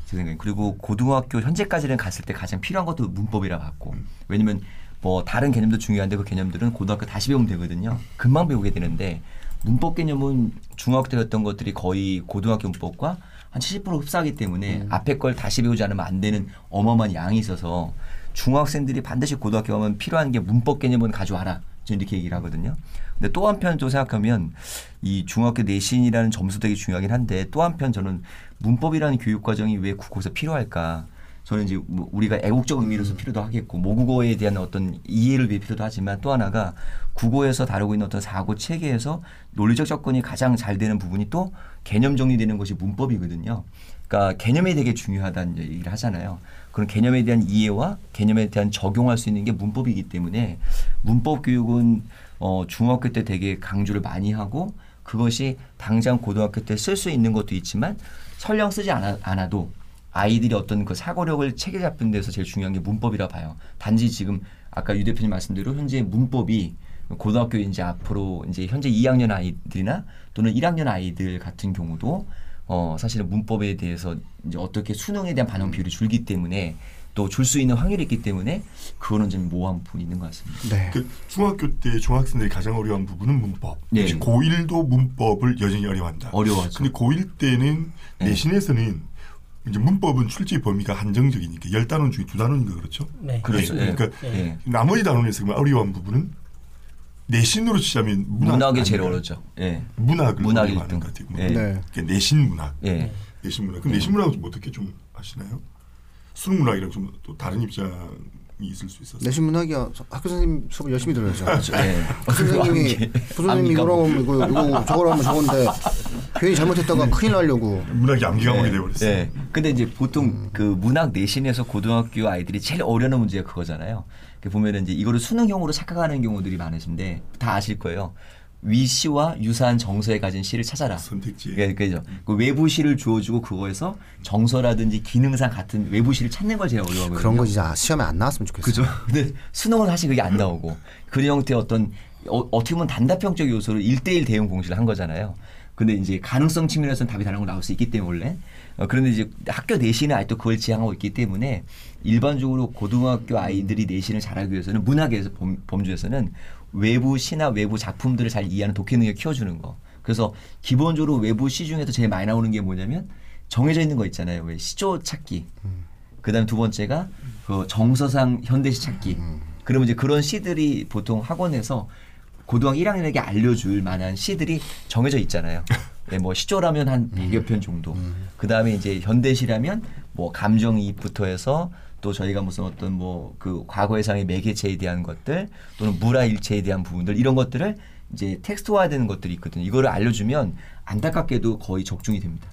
제 생각에 그리고 고등학교 현재까지는 갔을 때 가장 필요한 것도 문법이라 봤고 왜냐면 뭐 다른 개념도 중요한데 그 개념들은 고등학교 다시 배우면 되거든요. 금방 배우게 되는데 문법 개념은 중학교 때 배웠던 것들이 거의 고등학교 문법과 한 70% 흡사하기 때문에 앞에 걸 다시 배우지 않으면 안 되는 어마어마한 양이 있어서 중학생들이 반드시 고등학교 가면 필요한 게 문법 개념은 가져와라. 저는 이렇게 얘기를 하거든요. 근데 또 한편 또 생각하면 이 중학교 내신이라는 점수 되게 중요하긴 한데 또 한편 저는 문법이라는 교육 과정이 왜 국어에서 필요할까? 저는 이제 뭐 우리가 애국적 의미로서 필요도 하겠고 모국어에 대한 어떤 이해를 위해 필요도 하지만 또 하나가 국어에서 다루고 있는 어떤 사고 체계에서 논리적 접근이 가장 잘 되는 부분이 또 개념 정리되는 것이 문법이거든요. 그러니까 개념이 되게 중요하다는 얘기를 하잖아요. 그런 개념에 대한 이해와 개념에 대한 적용할 수 있는 게 문법이기 때문에 문법 교육은 어, 중학교 때 되게 강조를 많이 하고 그것이 당장 고등학교 때 쓸 수 있는 것도 있지만 설령 쓰지 않아, 않아도 아이들이 어떤 그 사고력을 체계 잡는 데서 제일 중요한 게 문법이라 봐요. 단지 지금 아까 유 대표님 말씀대로 현재 문법이 고등학교 이제 앞으로 이제 현재 2학년 아이들이나 또는 1학년 아이들 같은 경우도 어 사실은 문법에 대해서 이제 어떻게 수능에 대한 반영 비율이 줄기 때문에 또 줄 수 있는 확률이 있기 때문에 그거는 좀 모호한 부분이 있는 것 같습니다. 네. 그 중학교 때 중학생들이 가장 어려운 부분은 문법. 네. 역시 고1도 문법을 여전히 어려워한다. 어려워하죠. 근데 고1 때는 네. 내신에서는 이제 문법은 출제 범위가 한정적이니까 열 단원 중에 두 단원인가 그렇죠? 네. 그렇죠. 네. 예. 그러니까 예. 나머지 단원에서 어려운 부분은 내신으로 치자면 문학 문학이 제일 아닌가요? 어렵죠. 예. 문학을 문학 일등. 것 같아요. 예. 네. 그러니까 내신 문학. 예. 내신 문학. 그럼 내신 문학은 좀 어떻게 좀 아시나요? 수능 문학이랑 좀 또 다른 입장이 있을 수 있어서. 내신 문학이야 학교 선생님 수업 열심히 들어야죠. 예. 그 선생님이 그 선생님이 이거라면 이거 이거 저거라면 저건데 괜히 잘못했다가 큰일 나려고. 문학이 암기감옥이 돼버렸어요. 네. 근데 이제 보통 그 문학 내신에서 고등학교 아이들이 제일 어려운 문제가 그거잖아요. 그 보면은 이제 이거를 수능형으로 착각하는 경우들이 많으신데 다 아실 거예요. 위시와 유사한 정서에 가진 시를 찾아라. 선택지. 예, 그죠. 그 외부 시를 주어주고 그거에서 정서라든지 기능상 같은 외부 시를 찾는 걸 제일 어려워하거든요. 그런 거 진짜 시험에 안 나왔으면 좋겠어. 그죠. 근데 수능은 사실 그게 안 나오고 그런 형태의 어떤 어, 어떻게 보면 단답형적 요소를 1대1 대응 공시를 한 거잖아요. 근데 이제 가능성 측면에서는 답이 다른 거 나올 수 있기 때문에 원래 어, 그런데 이제 학교 내신은 아직도 그걸 지향하고 있기 때문에 일반적으로 고등학교 아이들이 내신을 잘하기 위해서는 문학에서 범, 범주에서는 외부 시나 외부 작품들을 잘 이해하는 독해 능력 키워주는 거. 그래서 기본적으로 외부 시 중에서 제일 많이 나오는 게 뭐냐면 정해져 있는 거 있잖아요. 왜 시조 찾기. 그다음 두 번째가 그 정서상 현대시 찾기. 그러면 이제 그런 시들이 보통 학원에서 고등학교 1학년에게 알려줄 만한 시들이 정해져 있잖아요. 네, 뭐 시조라면 한 100여 편 정도. 그다음에 이제 현대시라면 뭐 감정이입부터 해서 또 저희가 무슨 어떤 뭐 그 과거의상의 매개체에 대한 것들 또는 물화일체에 대한 부분들 이런 것들을 이제 텍스트화되는 것들이 있거든요. 이거를 알려주면 안타깝게도 거의 적중이 됩니다.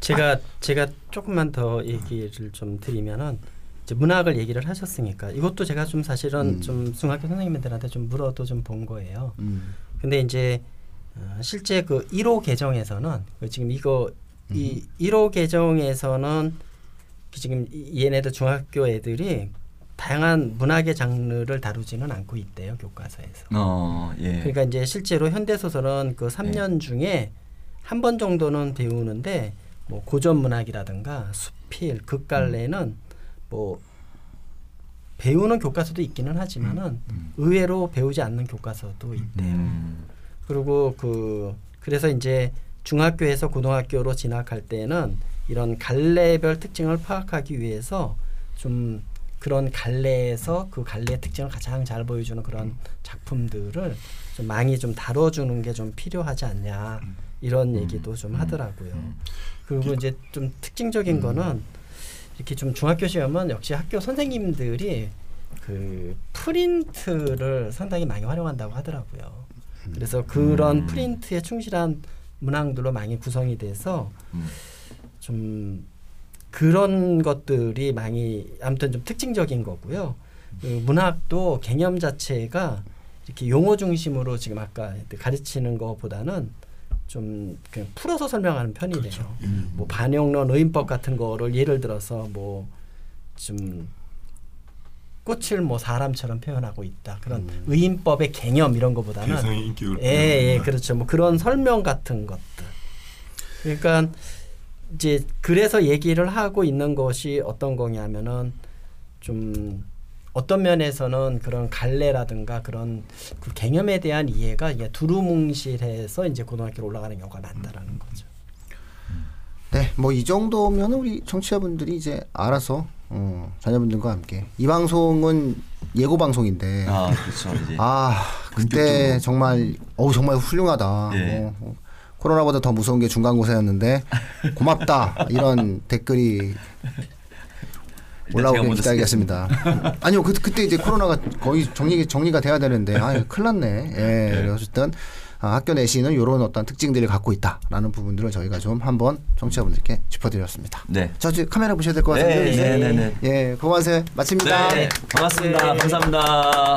제가 제가 조금만 더 얘기를 좀 드리면은 이제 문학을 얘기를 하셨으니까 이것도 제가 좀 사실은 좀 중학교 선생님들한테 좀 물어도 좀 본 거예요. 음. 근데 이제 어, 실제 그 1호 개정에서는 그 지금 이거 이 1호 개정에서는 그 지금 이- 얘네들 중학교 애들이 다양한 문학의 장르를 다루지는 않고 있대요 교과서에서. 어, 예. 그러니까 이제 실제로 현대 소설은 그 3년 중에 한 번 정도는 배우는데 뭐 고전 문학이라든가 수필, 극갈래는 뭐 배우는 교과서도 있기는 하지만은 의외로 배우지 않는 교과서도 있대요. 음. 그리고 그 그래서 이제 중학교에서 고등학교로 진학할 때는 이런 갈래별 특징을 파악하기 위해서 좀 그런 갈래에서 그 갈래의 특징을 가장 잘 보여주는 그런 작품들을 좀 많이 좀 다뤄주는 게 좀 필요하지 않냐 이런 얘기도 좀 하더라고요. 그리고 이제 좀 특징적인 거는 이렇게 좀 중학교 시험은 역시 학교 선생님들이 그 프린트를 상당히 많이 활용한다고 하더라고요. 그래서 그런 음. 프린트에 충실한 문항들로 많이 구성이 돼서 음. 좀 그런 것들이 많이 아무튼 좀 특징적인 거고요. 그 문학도 개념 자체가 이렇게 용어 중심으로 지금 아까 가르치는 것보다는 좀 그냥 풀어서 설명하는 편이래요. 그렇죠. 예. 뭐 반영론 의인법 같은 거를 예를 들어서 뭐 좀 꽃을 뭐 사람처럼 표현하고 있다 그런 의인법의 개념 이런 거보다는 예, 예. 그렇죠. 뭐 그런 설명 같은 것들. 그러니까 이제 그래서 얘기를 하고 있는 것이 어떤 거냐면은 좀 어떤 면에서는 그런 갈래라든가 그런 그 개념에 대한 이해가 이게 두루뭉실해서 이제 고등학교로 올라가는 경우가 많다라는 거죠. 네, 뭐 이 정도면 우리 청취자분들이 이제 알아서 어, 자녀분들과 함께 이 방송은 예고 방송인데 아 그렇죠 이제 아 그때. 정말 어우 정말 훌륭하다. 네. 어, 어, 코로나보다 더 무서운 게 중간고사였는데 고맙다 이런 댓글이 올라오길 기다리겠습니다. 아니요 그, 그때 이제 코로나가 거의 정리 정리가 돼야 되는데 아 큰일 났네. 예, 그래서 어쨌든 아, 학교 내시는 이런 어떤 특징들을 갖고 있다라는 부분들을 저희가 좀 한번 청취자분들께 짚어드렸습니다. 네. 저 지금 카메라 보셔야 될 것 같은데. 네, 네, 네, 네. 예, 고만세 마칩니다. 네, 고맙습니다. 감사합니다.